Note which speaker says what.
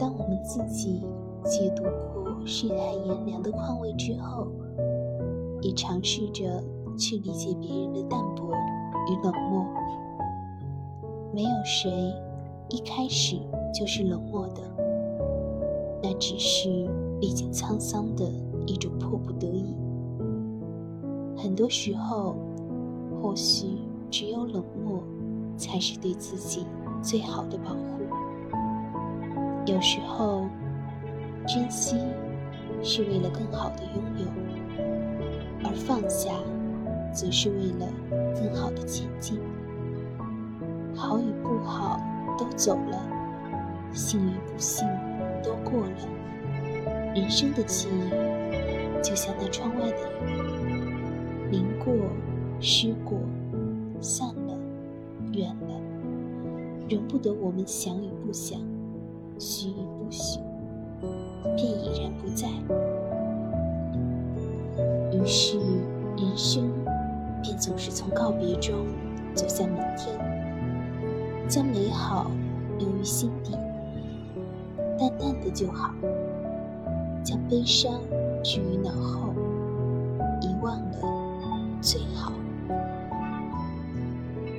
Speaker 1: 当我们自己解读过世态炎凉的况味之后，也尝试着去理解别人的淡薄与冷漠。没有谁一开始就是冷漠的，那只是历经沧桑的一种迫不得已。很多时候，或许只有冷漠，才是对自己最好的保护。有时候，珍惜是为了更好的拥有，而放下，则是为了更好的前进。好与不好都走了，幸与不幸都过了。人生的际遇，就像那窗外的雨，淋过，湿过，散了，远了，容不得我们想与不想，许与不许，便已然不在。于是，人生便总是从告别中走向明天。将美好留于心底，淡淡的就好；将悲伤置于脑后，